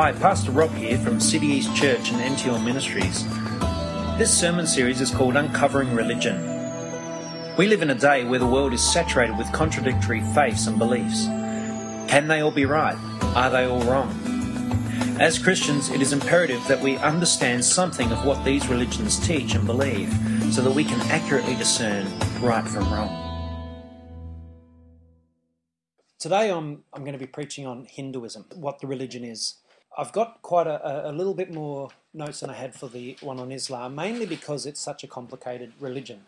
Hi, Pastor Rob here from City East Church and NTL Ministries. This sermon series is called Uncovering Religion. We live in a day where the world is saturated with contradictory faiths and beliefs. Can they all be right? Are they all wrong? As Christians, it is imperative that we understand something of what these religions teach and believe so that we can accurately discern right from wrong. Today I'm, I'm going to be preaching on Hinduism, what the religion is. I've got quite a, a little bit more notes than I had for the one on Islam, mainly because it's such a complicated religion.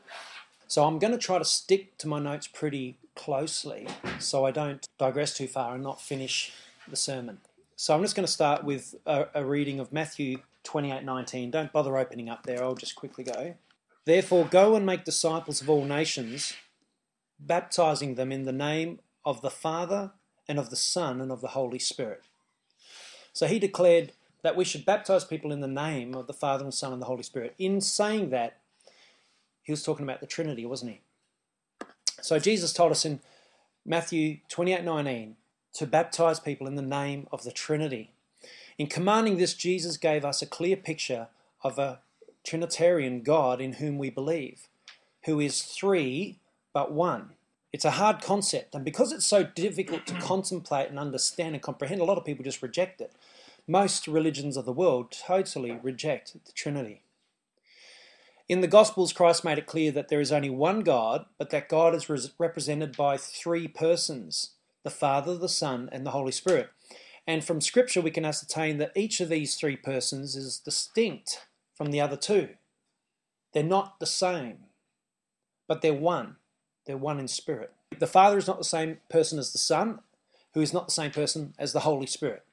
So I'm going to try to stick to my notes pretty closely so I don't digress too far and not finish the sermon. So I'm just going to start with a, a reading of Matthew 28:19. Don't bother opening up there. I'll just quickly go. Therefore go and make disciples of all nations, baptizing them in the name of the Father and of the Son and of the Holy Spirit. So he declared that we should baptize people in the name of the Father and Son and the Holy Spirit. In saying that, he was talking about the Trinity, wasn't he? So Jesus told us in Matthew 28:19 to baptize people in the name of the Trinity. In commanding this, Jesus gave us a clear picture of a Trinitarian God in whom we believe, who is three but one. It's a hard concept, and because it's so difficult to contemplate and understand and comprehend, a lot of people just reject it. Most religions of the world totally reject the Trinity. In the Gospels, Christ made it clear that there is only one God, but that God is represented by three persons the Father, the Son, and the Holy Spirit. And from Scripture, we can ascertain that each of these three persons is distinct from the other two. They're not the same, but they're one. They're one in spirit. The Father is not the same person as the Son, who is not the same person as the Holy Spirit.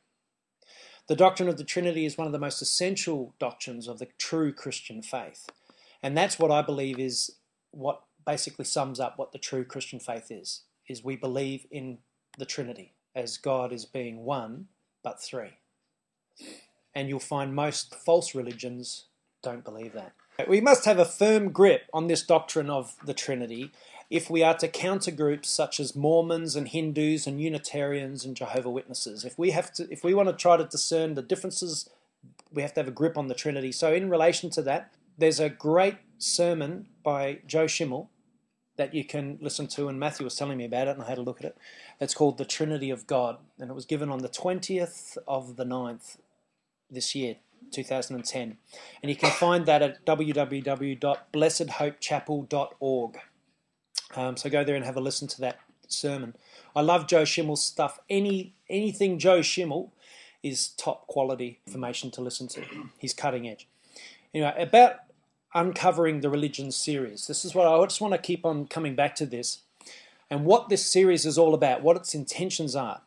The doctrine of the Trinity is one of the most essential doctrines of the true Christian faith. And that's what I believe is what basically sums up what the true Christian faith is. Is we believe in the Trinity as God is being one but three. And you'll find most false religions don't believe that. We must have a firm grip on this doctrine of the Trinity if we are to counter groups such as Mormons and Hindus and Unitarians and Jehovah Witnesses. If we have to if we want to try to discern the differences, we have to have a grip on the Trinity. So in relation to that, there's a great sermon by Joe Schimmel that you can listen to, and Matthew was telling me about it, and I had a look at it. It's called The Trinity of God, and it was given on the 20th of the 9th this year, 2010. And you can find that at www.blessedhopechapel.org. Um, so go there and have a listen to that sermon. I love Joe Schimmel's stuff. Any anything Joe Schimmel is top quality information to listen to. He's cutting edge. Anyway, about uncovering the religion series. This is what I just want to keep on coming back to this, and what this series is all about, what its intentions are.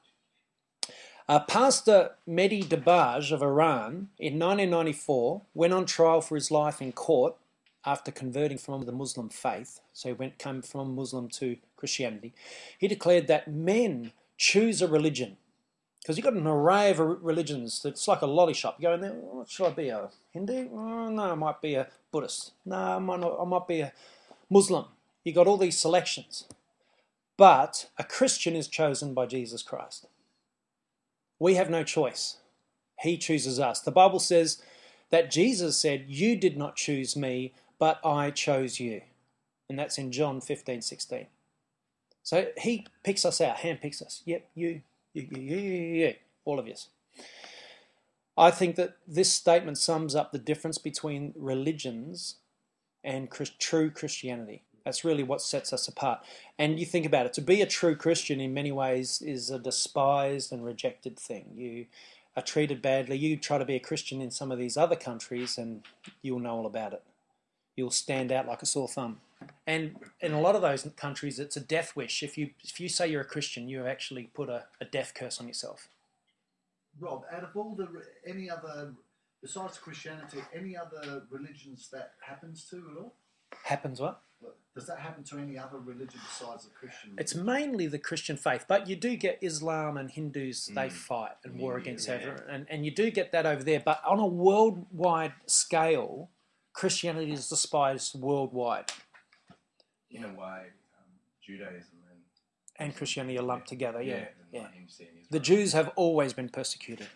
Uh, Pastor Mehdi Dibaj of Iran in 1994 went on trial for his life in court after converting from the Muslim faith, so he went came from Muslim to Christianity, he declared that men choose a religion because you've got an array of religions. It's like a lolly shop. You go in there, oh, what should I be? A Hindu? Oh, no, I might be a Buddhist. No, I might, not, I might be a Muslim. You've got all these selections. But a Christian is chosen by Jesus Christ. We have no choice. He chooses us. The Bible says that Jesus said, You did not choose me, but I chose you. And that's in John 15, 16. So he picks us out, hand picks us. Yep, you, you, you, you, you, you, all of us. I think that this statement sums up the difference between religions and true Christianity. That's really what sets us apart. And you think about it, to be a true Christian in many ways is a despised and rejected thing. You are treated badly. You try to be a Christian in some of these other countries and you'll know all about it you'll stand out like a sore thumb. And in a lot of those countries, it's a death wish. If you if you say you're a Christian, you actually put a, a death curse on yourself. Rob, out of all the any other besides Christianity, any other religions that happens to at all? Happens what? Does that happen to any other religion besides the Christian? Religion? It's mainly the Christian faith, but you do get Islam and Hindus. Mm. They fight and war against yeah. everyone, and and you do get that over there. But on a worldwide scale, Christianity is despised worldwide. In a way, um, Judaism and, and Christianity are lumped together. Yeah, yeah. yeah. The Jews have always been persecuted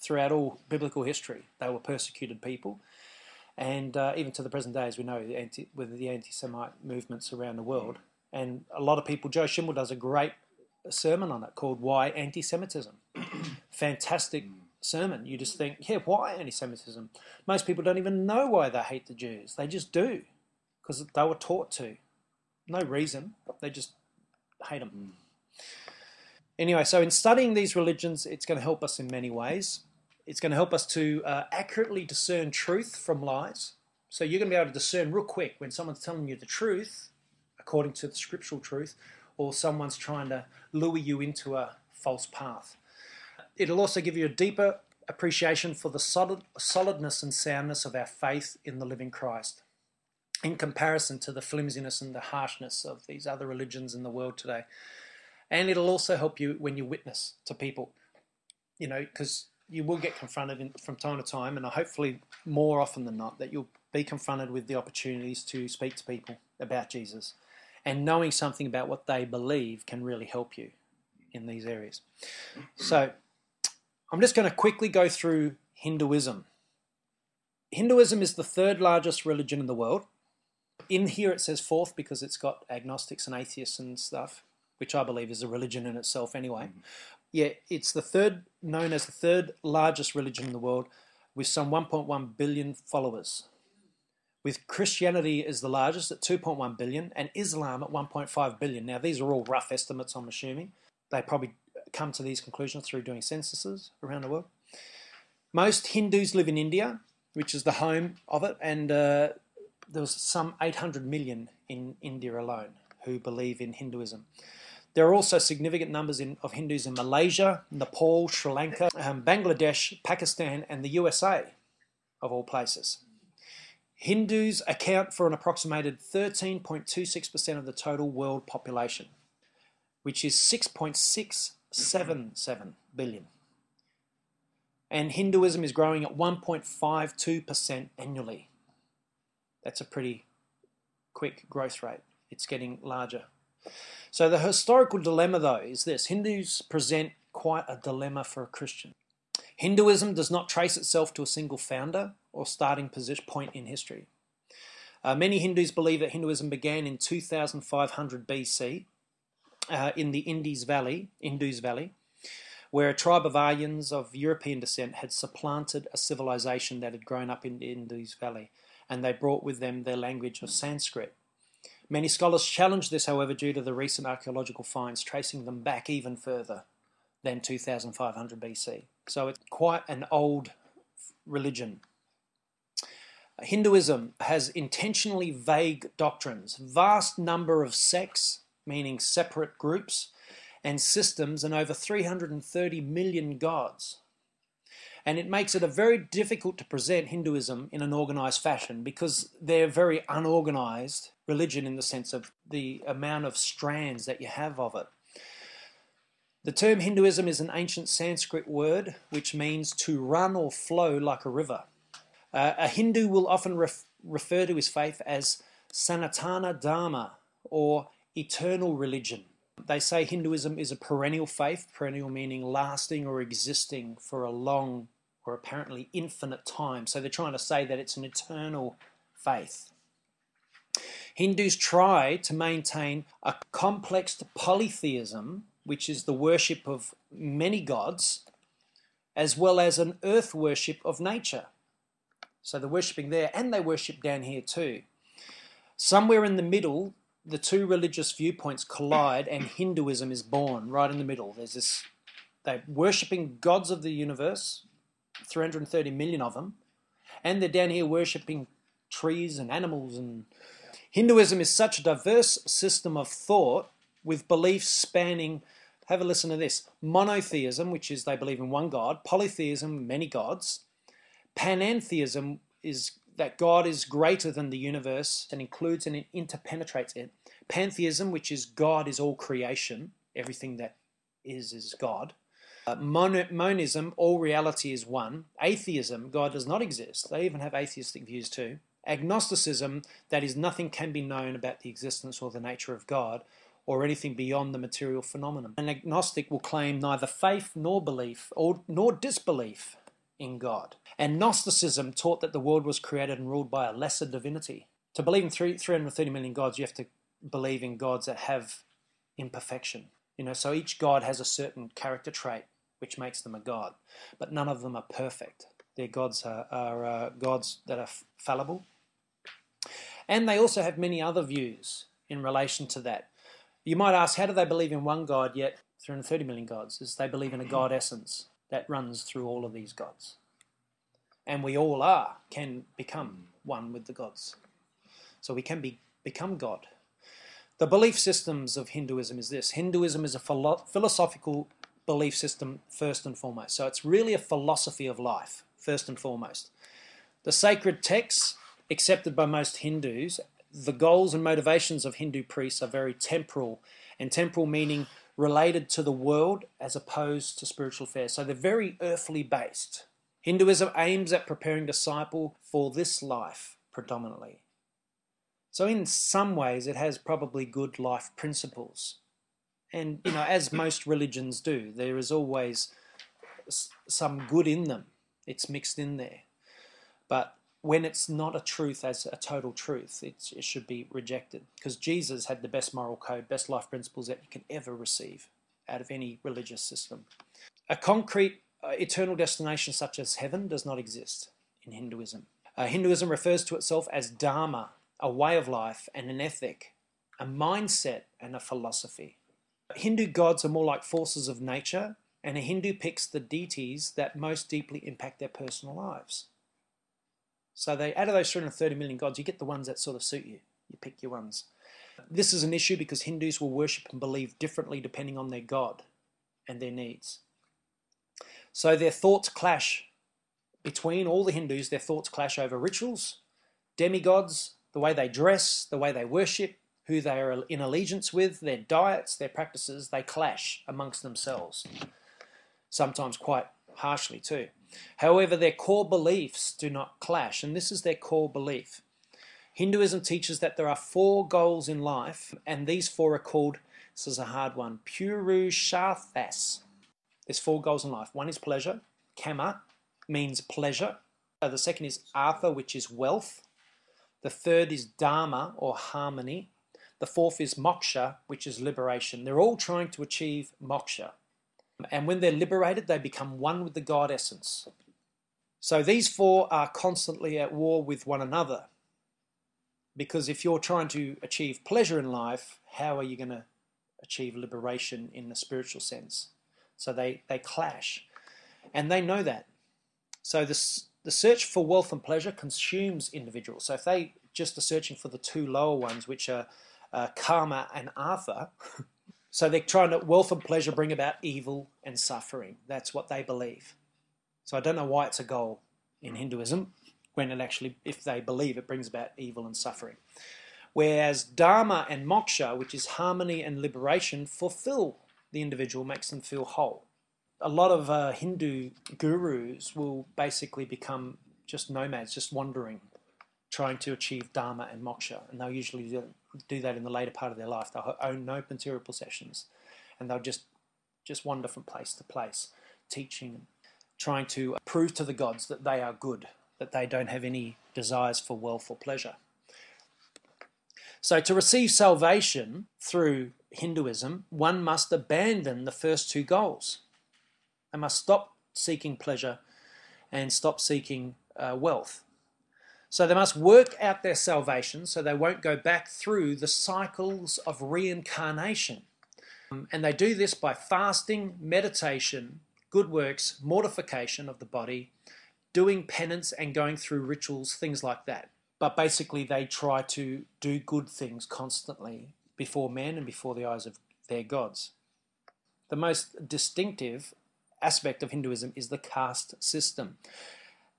throughout all biblical history. They were persecuted people. And uh, even to the present day, as we know, the anti, with the anti Semite movements around the world. And a lot of people, Joe Schimmel does a great sermon on it called Why Anti Semitism. Fantastic sermon. You just think, yeah, why anti Semitism? Most people don't even know why they hate the Jews. They just do because they were taught to. No reason. They just hate them. Anyway, so in studying these religions, it's going to help us in many ways. It's going to help us to uh, accurately discern truth from lies. So you're going to be able to discern real quick when someone's telling you the truth, according to the scriptural truth, or someone's trying to lure you into a false path. It'll also give you a deeper appreciation for the solid, solidness and soundness of our faith in the living Christ in comparison to the flimsiness and the harshness of these other religions in the world today. And it'll also help you when you witness to people, you know, because you will get confronted in, from time to time, and hopefully more often than not, that you'll be confronted with the opportunities to speak to people about Jesus. And knowing something about what they believe can really help you in these areas. So, I'm just going to quickly go through Hinduism. Hinduism is the third largest religion in the world. In here it says fourth because it's got agnostics and atheists and stuff, which I believe is a religion in itself anyway. Mm-hmm. Yeah, it's the third, known as the third largest religion in the world, with some 1.1 billion followers. With Christianity as the largest at 2.1 billion and Islam at 1.5 billion. Now, these are all rough estimates, I'm assuming. They probably come to these conclusions through doing censuses around the world. Most Hindus live in India, which is the home of it, and uh, there was some 800 million in India alone who believe in Hinduism. There are also significant numbers in, of Hindus in Malaysia, Nepal, Sri Lanka, um, Bangladesh, Pakistan, and the USA, of all places. Hindus account for an approximated 13.26% of the total world population, which is 6.677 billion. And Hinduism is growing at 1.52% annually. That's a pretty quick growth rate. It's getting larger. So the historical dilemma, though, is this Hindus present quite a dilemma for a Christian. Hinduism does not trace itself to a single founder or starting position point in history. Uh, many Hindus believe that Hinduism began in 2500 BC uh, in the Indus Valley, Indus Valley, where a tribe of Aryans of European descent had supplanted a civilization that had grown up in the Indus Valley and they brought with them their language of Sanskrit. Many scholars challenge this, however, due to the recent archaeological finds tracing them back even further than 2500 BC. So it's quite an old religion. Hinduism has intentionally vague doctrines, vast number of sects, meaning separate groups, and systems, and over 330 million gods. And it makes it a very difficult to present Hinduism in an organized fashion because they're very unorganized religion in the sense of the amount of strands that you have of it. The term Hinduism is an ancient Sanskrit word which means to run or flow like a river. Uh, a Hindu will often ref- refer to his faith as Sanatana Dharma or eternal religion. They say Hinduism is a perennial faith, perennial meaning lasting or existing for a long or apparently infinite time. So they're trying to say that it's an eternal faith. Hindus try to maintain a complex polytheism, which is the worship of many gods, as well as an earth worship of nature. So they're worshipping there and they worship down here too. Somewhere in the middle, the two religious viewpoints collide and Hinduism is born right in the middle. There's this, they're worshipping gods of the universe, 330 million of them, and they're down here worshipping trees and animals. And Hinduism is such a diverse system of thought with beliefs spanning. Have a listen to this monotheism, which is they believe in one God, polytheism, many gods, panentheism is that God is greater than the universe and includes and interpenetrates it. Pantheism, which is God is all creation, everything that is is God. Uh, mon- monism, all reality is one. Atheism, God does not exist. They even have atheistic views too. Agnosticism, that is, nothing can be known about the existence or the nature of God or anything beyond the material phenomenon. An agnostic will claim neither faith nor belief or, nor disbelief in God. And Gnosticism taught that the world was created and ruled by a lesser divinity. To believe in three, 330 million gods, you have to believe in gods that have imperfection. You know, so each god has a certain character trait which makes them a god, but none of them are perfect. Their gods are, are uh, gods that are fallible. And they also have many other views in relation to that. You might ask, how do they believe in one God yet 330 million gods? Is they believe in a God essence that runs through all of these gods. And we all are, can become one with the gods. So we can be, become God. The belief systems of Hinduism is this Hinduism is a philo- philosophical belief system, first and foremost. So it's really a philosophy of life, first and foremost. The sacred texts accepted by most Hindus, the goals and motivations of Hindu priests are very temporal, and temporal meaning related to the world as opposed to spiritual affairs. So they're very earthly based. Hinduism aims at preparing disciple for this life predominantly. So in some ways it has probably good life principles. And you know as most religions do, there is always some good in them. It's mixed in there. But when it's not a truth as a total truth, it, should be rejected. Because Jesus had the best moral code, best life principles that you can ever receive out of any religious system. A concrete uh, eternal destination such as heaven does not exist in Hinduism. Uh, Hinduism refers to itself as dharma, a way of life and an ethic, a mindset and a philosophy. Hindu gods are more like forces of nature, and a Hindu picks the deities that most deeply impact their personal lives. So they out of those 330 million gods, you get the ones that sort of suit you. You pick your ones. This is an issue because Hindus will worship and believe differently depending on their god and their needs. So their thoughts clash between all the Hindus, their thoughts clash over rituals, demigods, the way they dress, the way they worship, who they are in allegiance with, their diets, their practices, they clash amongst themselves. Sometimes quite harshly too. However, their core beliefs do not clash, and this is their core belief. Hinduism teaches that there are four goals in life, and these four are called, this is a hard one, Purusharthas. There's four goals in life. One is pleasure, Kama means pleasure. Uh, the second is Artha, which is wealth. The third is Dharma, or harmony. The fourth is Moksha, which is liberation. They're all trying to achieve Moksha. And when they're liberated, they become one with the God essence. So these four are constantly at war with one another. Because if you're trying to achieve pleasure in life, how are you going to achieve liberation in the spiritual sense? So they, they clash. And they know that. So this, the search for wealth and pleasure consumes individuals. So if they just are searching for the two lower ones, which are uh, Kama and Artha, So they're trying to wealth and pleasure bring about evil and suffering. That's what they believe. So I don't know why it's a goal in Hinduism when it actually, if they believe it brings about evil and suffering. Whereas Dharma and Moksha, which is harmony and liberation, fulfill the individual, makes them feel whole. A lot of uh, Hindu gurus will basically become just nomads, just wandering, trying to achieve Dharma and Moksha, and they'll usually do that in the later part of their life. They'll own no material possessions, and they'll just just wander from place to place, teaching, trying to prove to the gods that they are good, that they don't have any desires for wealth or pleasure. So, to receive salvation through Hinduism, one must abandon the first two goals. They must stop seeking pleasure and stop seeking uh, wealth. So they must work out their salvation so they won't go back through the cycles of reincarnation. Um, and they do this by fasting, meditation, good works, mortification of the body, doing penance and going through rituals, things like that. But basically, they try to do good things constantly before men and before the eyes of their gods. The most distinctive aspect of Hinduism is the caste system.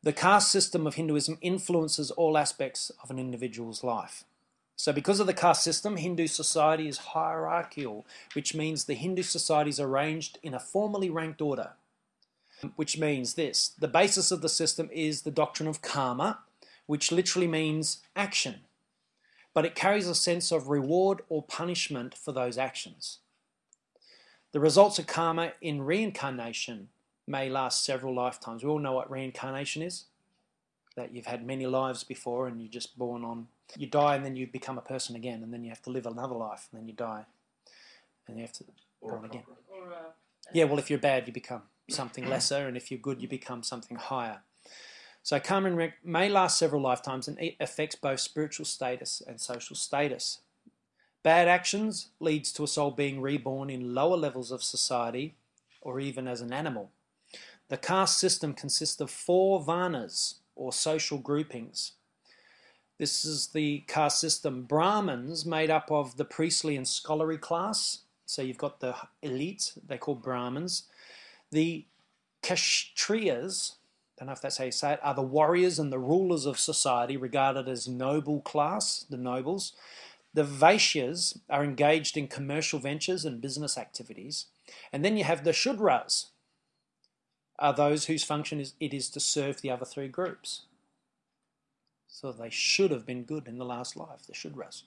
The caste system of Hinduism influences all aspects of an individual's life. So, because of the caste system, Hindu society is hierarchical, which means the Hindu society is arranged in a formally ranked order. Which means this the basis of the system is the doctrine of karma, which literally means action, but it carries a sense of reward or punishment for those actions. The results of karma in reincarnation may last several lifetimes. We all know what reincarnation is. That you've had many lives before, and you're just born on. You die, and then you become a person again, and then you have to live another life, and then you die, and you have to Or born again. Or uh, Yeah, well, if you're bad, you become something lesser, and if you're good, you become something higher. So karma and rec- may last several lifetimes and it affects both spiritual status and social status. Bad actions leads to a soul being reborn in lower levels of society or even as an animal. The caste system consists of four varnas or social groupings. This is the caste system. Brahmins made up of the priestly and scholarly class. So you've got the elite, they're called Brahmins. The Kshatriyas, I don't know if that's how you say it, are the warriors and the rulers of society regarded as noble class, the nobles. The Vaishyas are engaged in commercial ventures and business activities. And then you have the Shudras, are those whose function is it is to serve the other three groups. So they should have been good in the last life, the Shudras.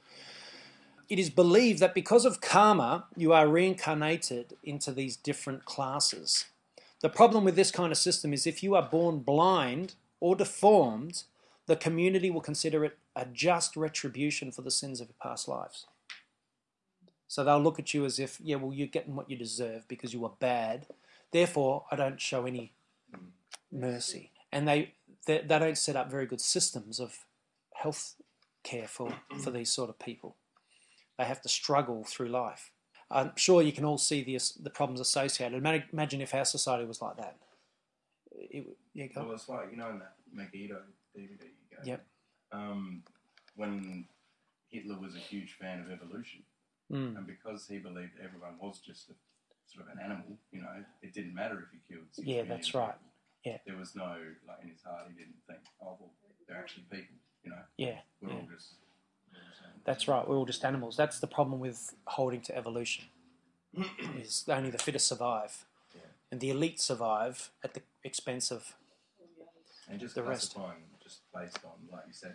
It is believed that because of karma, you are reincarnated into these different classes. The problem with this kind of system is if you are born blind or deformed, the community will consider it a just retribution for the sins of your past lives. So they'll look at you as if, yeah, well, you're getting what you deserve because you were bad. Therefore, I don't show any mercy. And they, they, they don't set up very good systems of health care for, for these sort of people. They have to struggle through life. I'm sure you can all see the, the problems associated. Imagine if our society was like that. It, yeah, go. Well, it's like you know in that Megiddo DVD you gave. Yep. Um, when Hitler was a huge fan of evolution, Mm. and because he believed everyone was just a, sort of an animal, you know, it didn't matter if he killed. six Yeah, that's right. people. Yeah. There was no like in his heart. He didn't think, oh well, they're actually people. You know, Yeah, we're yeah. all just. we're all just animals. that's right. We're all just animals. That's the problem with holding to evolution. is only the fittest survive, Yeah. and the elite survive at the expense of And just the rest. just based on, like you said,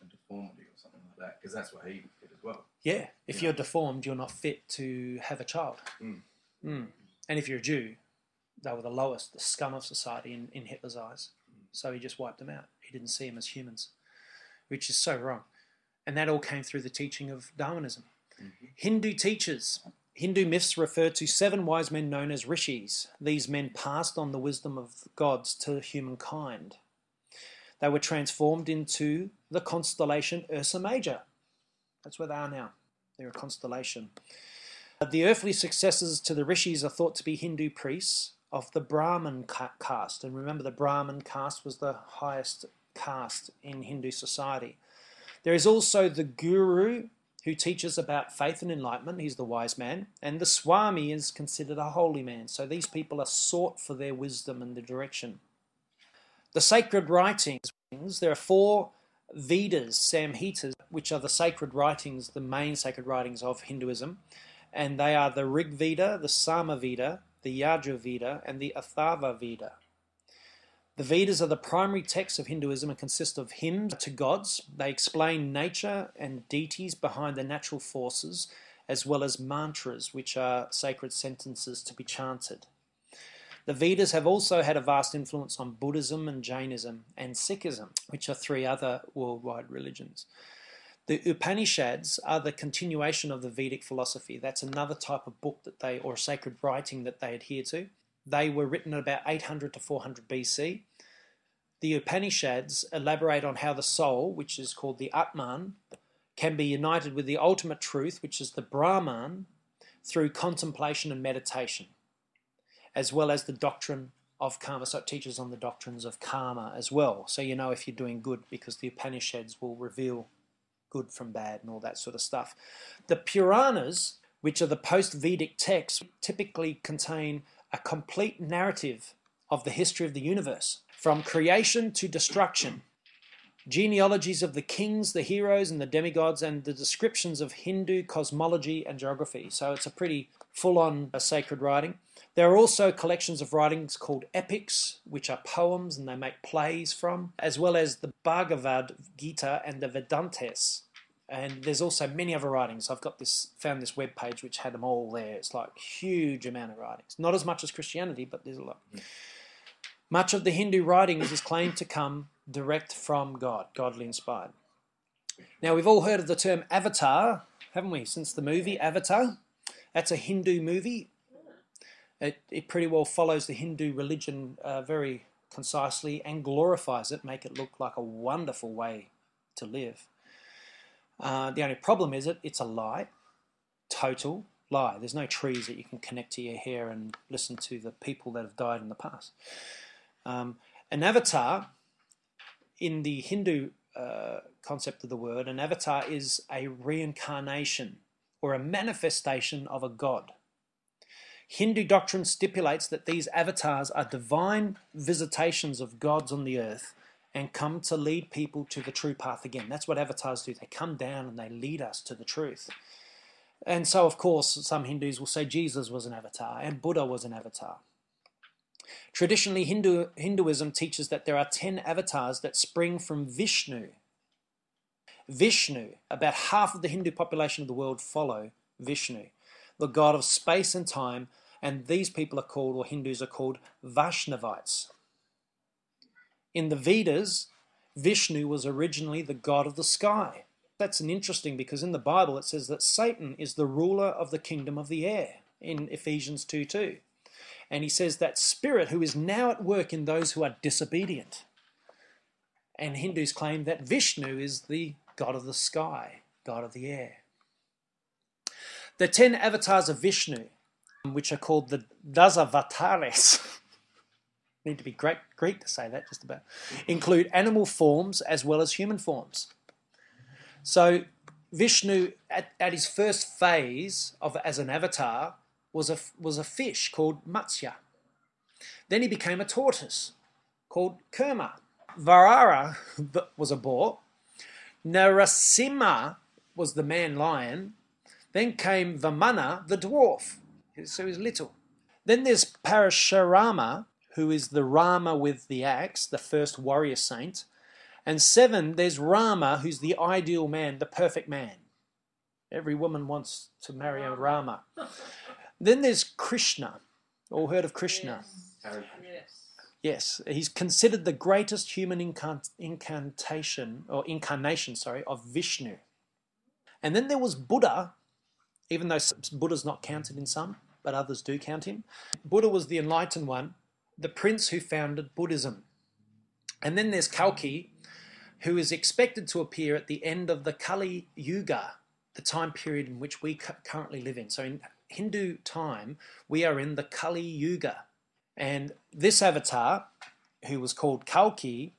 a deformity or something like that, because that's what he did as well. yeah. If Yeah. you're deformed, you're not fit to have a child. Mm. Mm. And if you're a Jew, they were the lowest, the scum of society in, in Hitler's eyes. So he just wiped them out. He didn't see them as humans, which is so wrong. And that all came through the teaching of Darwinism. Hindu teachers. Hindu myths refer to seven wise men known as rishis. These men passed on the wisdom of gods to humankind. They were transformed into the constellation Ursa Major. That's where they are now. They're a constellation. The earthly successors to the rishis are thought to be Hindu priests of the Brahmin caste. And remember, the Brahmin caste was the highest caste in Hindu society. There is also the guru who teaches about faith and enlightenment. He's the wise man. And the Swami is considered a holy man. So these people are sought for their wisdom and the direction. The sacred writings, there are four Vedas, Samhitas, which are the sacred writings, the main sacred writings of Hinduism. And they are the Rig Veda, the Sama Veda, the Yajur Veda, and the Atharva Veda. The Vedas are the primary texts of Hinduism and consist of hymns to gods. They explain nature and deities behind the natural forces, as well as mantras, which are sacred sentences to be chanted. The Vedas have also had a vast influence on Buddhism and Jainism and Sikhism, which are three other worldwide religions. The Upanishads are the continuation of the Vedic philosophy. That's another type of book that they, or sacred writing that they adhere to. They were written about 800 to 400 BC. The Upanishads elaborate on how the soul, which is called the Atman, can be united with the ultimate truth, which is the Brahman, through contemplation and meditation, as well as the doctrine of karma. So it teaches on the doctrines of karma as well. So you know if you're doing good because the Upanishads will reveal good from bad and all that sort of stuff. The Puranas, which are the post Vedic texts, typically contain a complete narrative of the history of the universe, from creation to destruction. Genealogies of the kings, the heroes, and the demigods, and the descriptions of Hindu cosmology and geography. So it's a pretty full on uh, sacred writing. There are also collections of writings called epics, which are poems and they make plays from, as well as the Bhagavad Gita and the Vedantas. And there's also many other writings. I've got this found this web page which had them all there. It's like huge amount of writings. Not as much as Christianity, but there's a lot. Much of the Hindu writings is claimed to come direct from God, godly inspired. Now, we've all heard of the term avatar, haven't we, since the movie Avatar? That's a Hindu movie. It, it pretty well follows the Hindu religion uh, very concisely and glorifies it, make it look like a wonderful way to live. Uh, the only problem is it it's a lie, total lie. There's no trees that you can connect to your hair and listen to the people that have died in the past. Um, an avatar, in the Hindu uh, concept of the word, an avatar is a reincarnation or a manifestation of a god. Hindu doctrine stipulates that these avatars are divine visitations of gods on the earth and come to lead people to the true path again. That's what avatars do. They come down and they lead us to the truth. And so, of course, some Hindus will say Jesus was an avatar and Buddha was an avatar. Traditionally, Hindu, Hinduism teaches that there are 10 avatars that spring from Vishnu. Vishnu, about half of the Hindu population of the world follow Vishnu, the god of space and time, and these people are called, or Hindus are called, Vaishnavites. In the Vedas, Vishnu was originally the god of the sky. That's an interesting because in the Bible it says that Satan is the ruler of the kingdom of the air in Ephesians 2 2. And he says that spirit who is now at work in those who are disobedient. And Hindus claim that Vishnu is the god of the sky, god of the air. The ten avatars of Vishnu, which are called the Dasavatares, need to be great Greek to say that just about, include animal forms as well as human forms. So Vishnu, at, at his first phase of as an avatar, was a, was a fish called Matsya. Then he became a tortoise called Kurma. Varara was a boar. Narasimha was the man lion. Then came Vamana, the dwarf. So he's little. Then there's Parashurama, who is the Rama with the axe, the first warrior saint. And seven, there's Rama, who's the ideal man, the perfect man. Every woman wants to marry a Rama. Then there's Krishna. All heard of Krishna? Yes. Yes, he's considered the greatest human incant- incantation or incarnation, sorry, of Vishnu. And then there was Buddha, even though Buddha's not counted in some, but others do count him. Buddha was the enlightened one, the prince who founded Buddhism. And then there's Kalki, who is expected to appear at the end of the Kali Yuga, the time period in which we currently live in. So in Hindu time, we are in the Kali Yuga. And this avatar, who was called Kalki,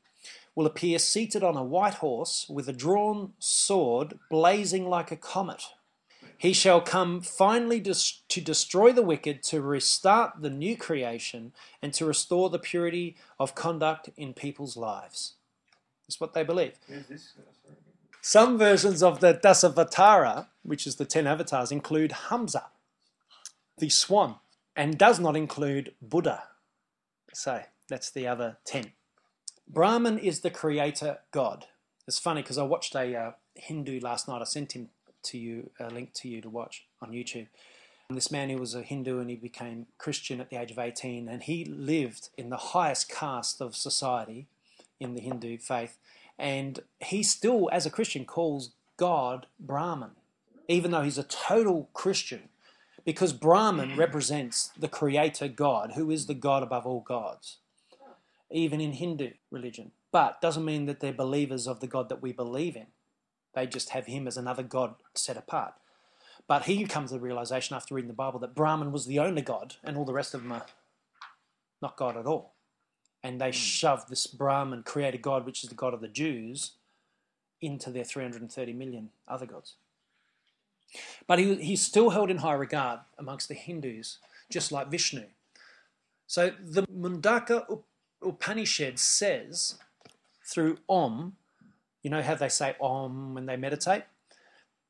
will appear seated on a white horse with a drawn sword blazing like a comet. He shall come finally to destroy the wicked, to restart the new creation, and to restore the purity of conduct in people's lives. That's what they believe. Who's this? guy? Sorry. Some versions of the Dasavatara, which is the ten avatars, include Hamza, the swan, and does not include Buddha. So that's the other ten. Brahman is the creator god. It's funny because I watched a uh, Hindu last night. I sent him to you a link to you to watch on YouTube. And this man, he was a Hindu and he became Christian at the age of 18, and he lived in the highest caste of society in the Hindu faith. And he still, as a Christian, calls God Brahman, even though he's a total Christian, because Brahman mm. represents the creator God, who is the God above all gods, even in Hindu religion. But doesn't mean that they're believers of the God that we believe in. They just have him as another God set apart. But he comes to the realization after reading the Bible that Brahman was the only God, and all the rest of them are not God at all and they hmm. shoved this Brahman created God, which is the God of the Jews, into their 330 million other gods. But he, he's still held in high regard amongst the Hindus, just like Vishnu. So the Mundaka Upanishad says through Om, you know how they say Om when they meditate?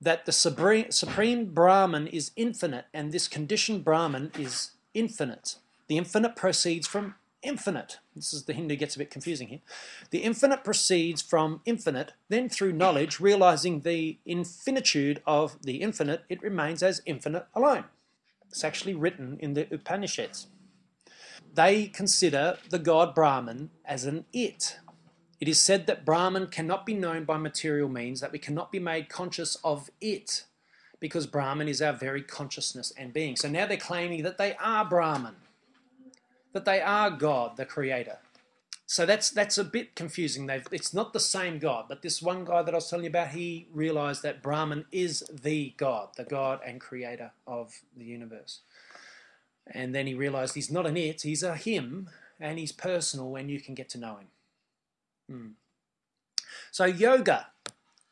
That the supreme, supreme Brahman is infinite, and this conditioned Brahman is infinite. The infinite proceeds from infinite. This is the Hindu gets a bit confusing here. The infinite proceeds from infinite, then through knowledge, realizing the infinitude of the infinite, it remains as infinite alone. It's actually written in the Upanishads. they consider the god Brahman as an it. It is said that Brahman cannot be known by material means, that we cannot be made conscious of it, because Brahman is our very consciousness and being. So now they're claiming that they are Brahman, that they are God, the creator. So that's that's a bit confusing. They've, it's not the same God, but this one guy that I was telling you about, he realized that Brahman is the God, the God and creator of the universe. And then he realized he's not an it, he's a him, and he's personal, and you can get to know him. Hmm. So, yoga,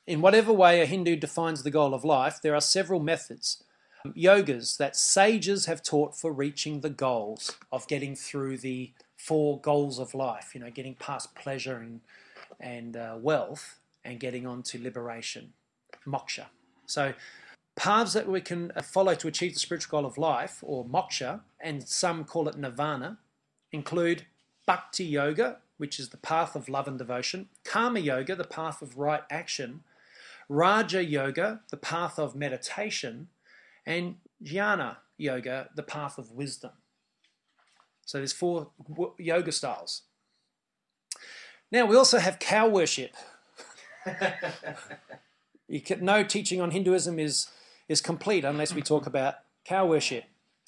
in whatever way a Hindu defines the goal of life, there are several methods, yogas that sages have taught for reaching the goals of getting through the four goals of life, you know, getting past pleasure and, and uh, wealth and getting on to liberation, moksha. So, paths that we can uh, follow to achieve the spiritual goal of life, or moksha, and some call it nirvana, include bhakti yoga, which is the path of love and devotion, karma yoga, the path of right action, raja yoga, the path of meditation, and jnana yoga, the path of wisdom. So there's four yoga styles. Now we also have cow worship. can, no teaching on Hinduism is is complete unless we talk about cow worship.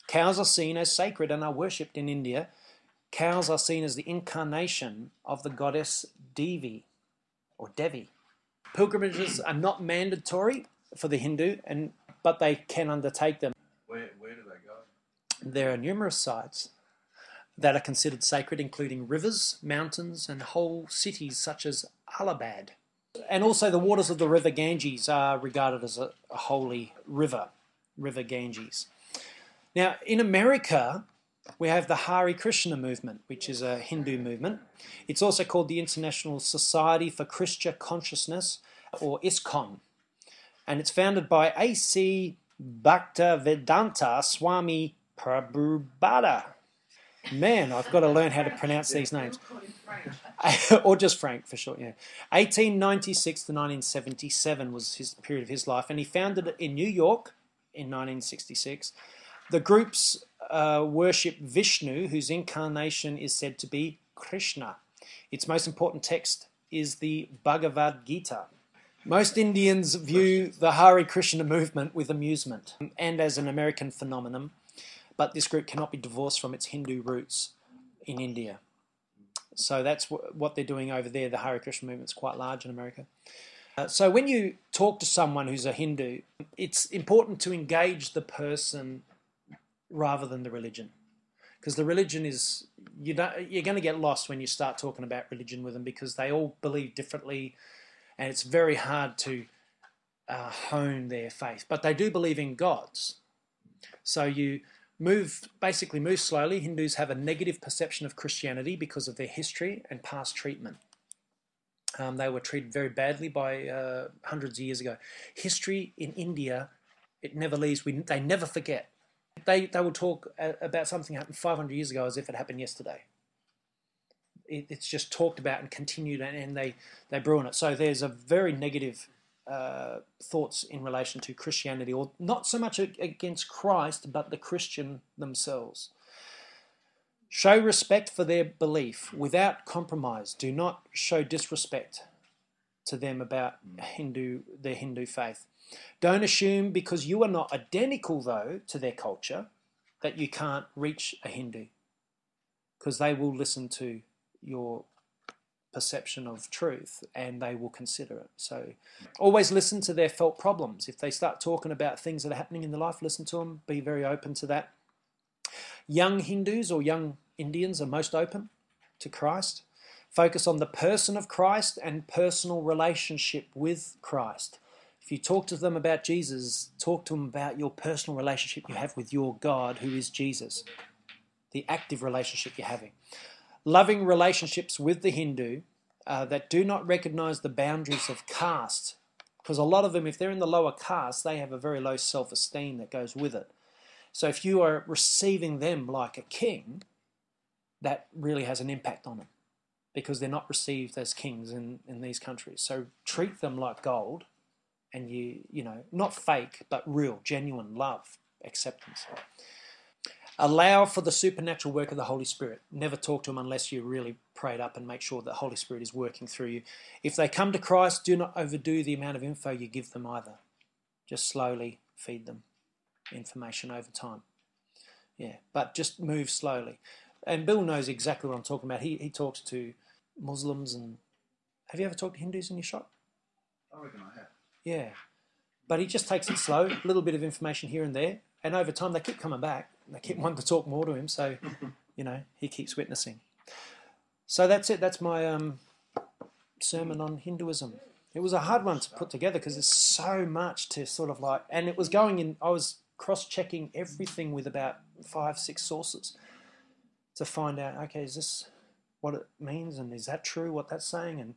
Cows are seen as sacred and are worshipped in India. Cows are seen as the incarnation of the goddess Devi or Devi. Pilgrimages are not mandatory for the Hindu, and but they can undertake them. Where, where do they go? There are numerous sites that are considered sacred, including rivers, mountains, and whole cities such as Allahabad. And also, the waters of the river Ganges are regarded as a, a holy river, River Ganges. Now, in America, we have the Hare Krishna movement, which is a Hindu movement. It's also called the International Society for Krishna Consciousness, or ISKCON. And it's founded by A.C. Bhaktivedanta Swami Prabhupada. Man, I've got to learn how to pronounce these names. or just Frank for short, yeah. 1896 to 1977 was his period of his life, and he founded it in New York in 1966. The groups uh, worship Vishnu, whose incarnation is said to be Krishna. Its most important text is the Bhagavad Gita. Most Indians view the Hare Krishna movement with amusement and as an American phenomenon but this group cannot be divorced from its Hindu roots in India. So that's what they're doing over there. The Hare Krishna movement is quite large in America. Uh, so when you talk to someone who's a Hindu, it's important to engage the person rather than the religion, because the religion is you don't, you're going to get lost when you start talking about religion with them because they all believe differently, and it's very hard to uh, hone their faith. But they do believe in gods. So you move basically move slowly. Hindus have a negative perception of Christianity because of their history and past treatment. Um, they were treated very badly by uh, hundreds of years ago. History in India, it never leaves. We, they never forget. They they will talk about something happened 500 years ago as if it happened yesterday. It, it's just talked about and continued, and, and they they brew on it. So there's a very negative uh, thoughts in relation to Christianity, or not so much against Christ, but the Christian themselves. Show respect for their belief without compromise. Do not show disrespect to them about Hindu their Hindu faith. Don't assume because you are not identical though to their culture that you can't reach a Hindu because they will listen to your perception of truth and they will consider it. So always listen to their felt problems. If they start talking about things that are happening in their life, listen to them, be very open to that. Young Hindus or young Indians are most open to Christ. Focus on the person of Christ and personal relationship with Christ. If you talk to them about Jesus, talk to them about your personal relationship you have with your God, who is Jesus, the active relationship you're having loving relationships with the Hindu uh, that do not recognize the boundaries of caste. Because a lot of them, if they're in the lower caste, they have a very low self esteem that goes with it. So if you are receiving them like a king, that really has an impact on them because they're not received as kings in, in these countries. So treat them like gold and you, you know, not fake, but real, genuine love, acceptance. Allow for the supernatural work of the Holy Spirit. Never talk to them unless you really prayed up and make sure the Holy Spirit is working through you. If they come to Christ, do not overdo the amount of info you give them either. Just slowly feed them information over time. Yeah, but just move slowly. And Bill knows exactly what I'm talking about. He, he talks to Muslims and. Have you ever talked to Hindus in your shop? I reckon I have. Yeah. But he just takes it slow, a little bit of information here and there. And over time, they keep coming back. They keep wanting to talk more to him. So, you know, he keeps witnessing. So that's it. That's my um, sermon on Hinduism. It was a hard one to put together because there's so much to sort of like, and it was going in, I was cross checking everything with about five, six sources to find out, okay, is this what it means? And is that true, what that's saying? And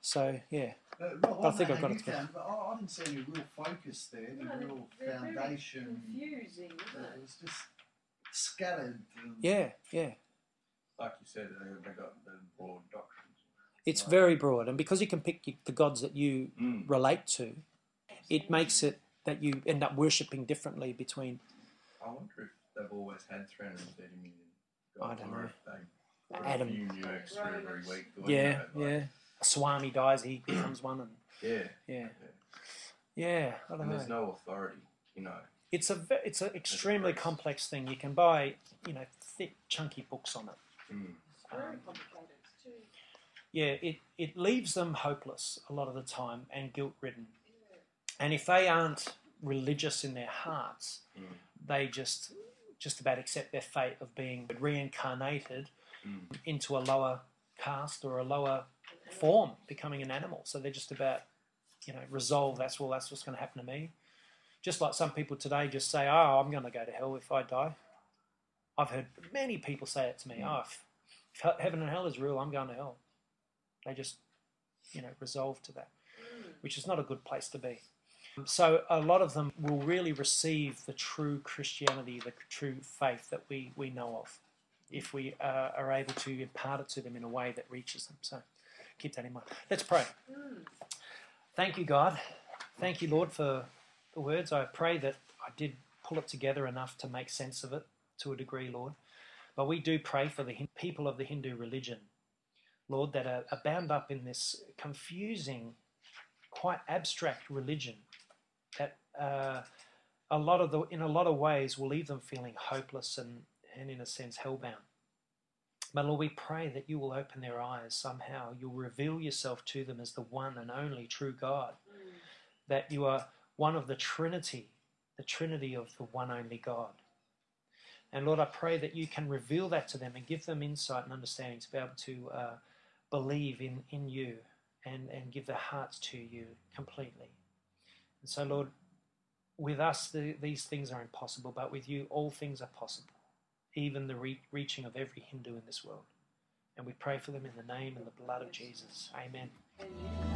so, yeah. Uh, Rob, I on think I've got you it together. found, but I, I didn't see any real focus there, any No, real they're very foundation. confusing, isn't It it? was just scattered. And, Yeah, yeah. Like you said, they, they got the broad doctrines. It's Right. very broad. And because you can pick the gods that you Mm. relate to, it makes it that you end up worshipping differently between. I wonder if they've always had 330 million I don't or know. if they Right. Adam. a few new extra every week. the way Yeah, you like- yeah. A Swami dies, he becomes one, and yeah. yeah, yeah. I don't And know. there's no authority, you know. It's a ve- it's an extremely gross. complex thing. You can buy you know thick chunky books on it. Mm. It's very complicated too. Yeah, it it leaves them hopeless a lot of the time and guilt ridden. And if they aren't religious in their hearts, Mm. they just just about accept their fate of being reincarnated Mm. into a lower caste or a lower form, becoming an animal. So they're just about, you know, resolve. That's well, that's what's going to happen to me. Just like some people today just say, "Oh, I'm going to go to hell if I die." I've heard many people say it to me. Mm. Oh, if, if heaven and hell is real, I'm going to hell. They just, you know, resolve to that, which is not a good place to be. So a lot of them will really receive the true Christianity, the true faith that we, we know of, if we uh, are able to impart it to them in a way that reaches them. So keep that in mind. Let's pray. Thank you, God. Thank you, Lord, for the words. I pray that I did pull it together enough to make sense of it to a degree, Lord. But we do pray for the people of the Hindu religion, Lord, that are, are bound up in this confusing, quite abstract religion that uh, a lot of the, in a lot of ways, will leave them feeling hopeless and, and in a sense, hellbound. But Lord, we pray that you will open their eyes somehow. You'll reveal yourself to them as the one and only true God. That you are one of the Trinity, the Trinity of the one only God. And Lord, I pray that you can reveal that to them and give them insight and understanding to be able to uh, believe in, in you and, and give their hearts to you completely. And so, Lord, with us, the, these things are impossible, but with you, all things are possible, even the re- reaching of every Hindu in this world. And we pray for them in the name and the blood of Jesus. Amen. And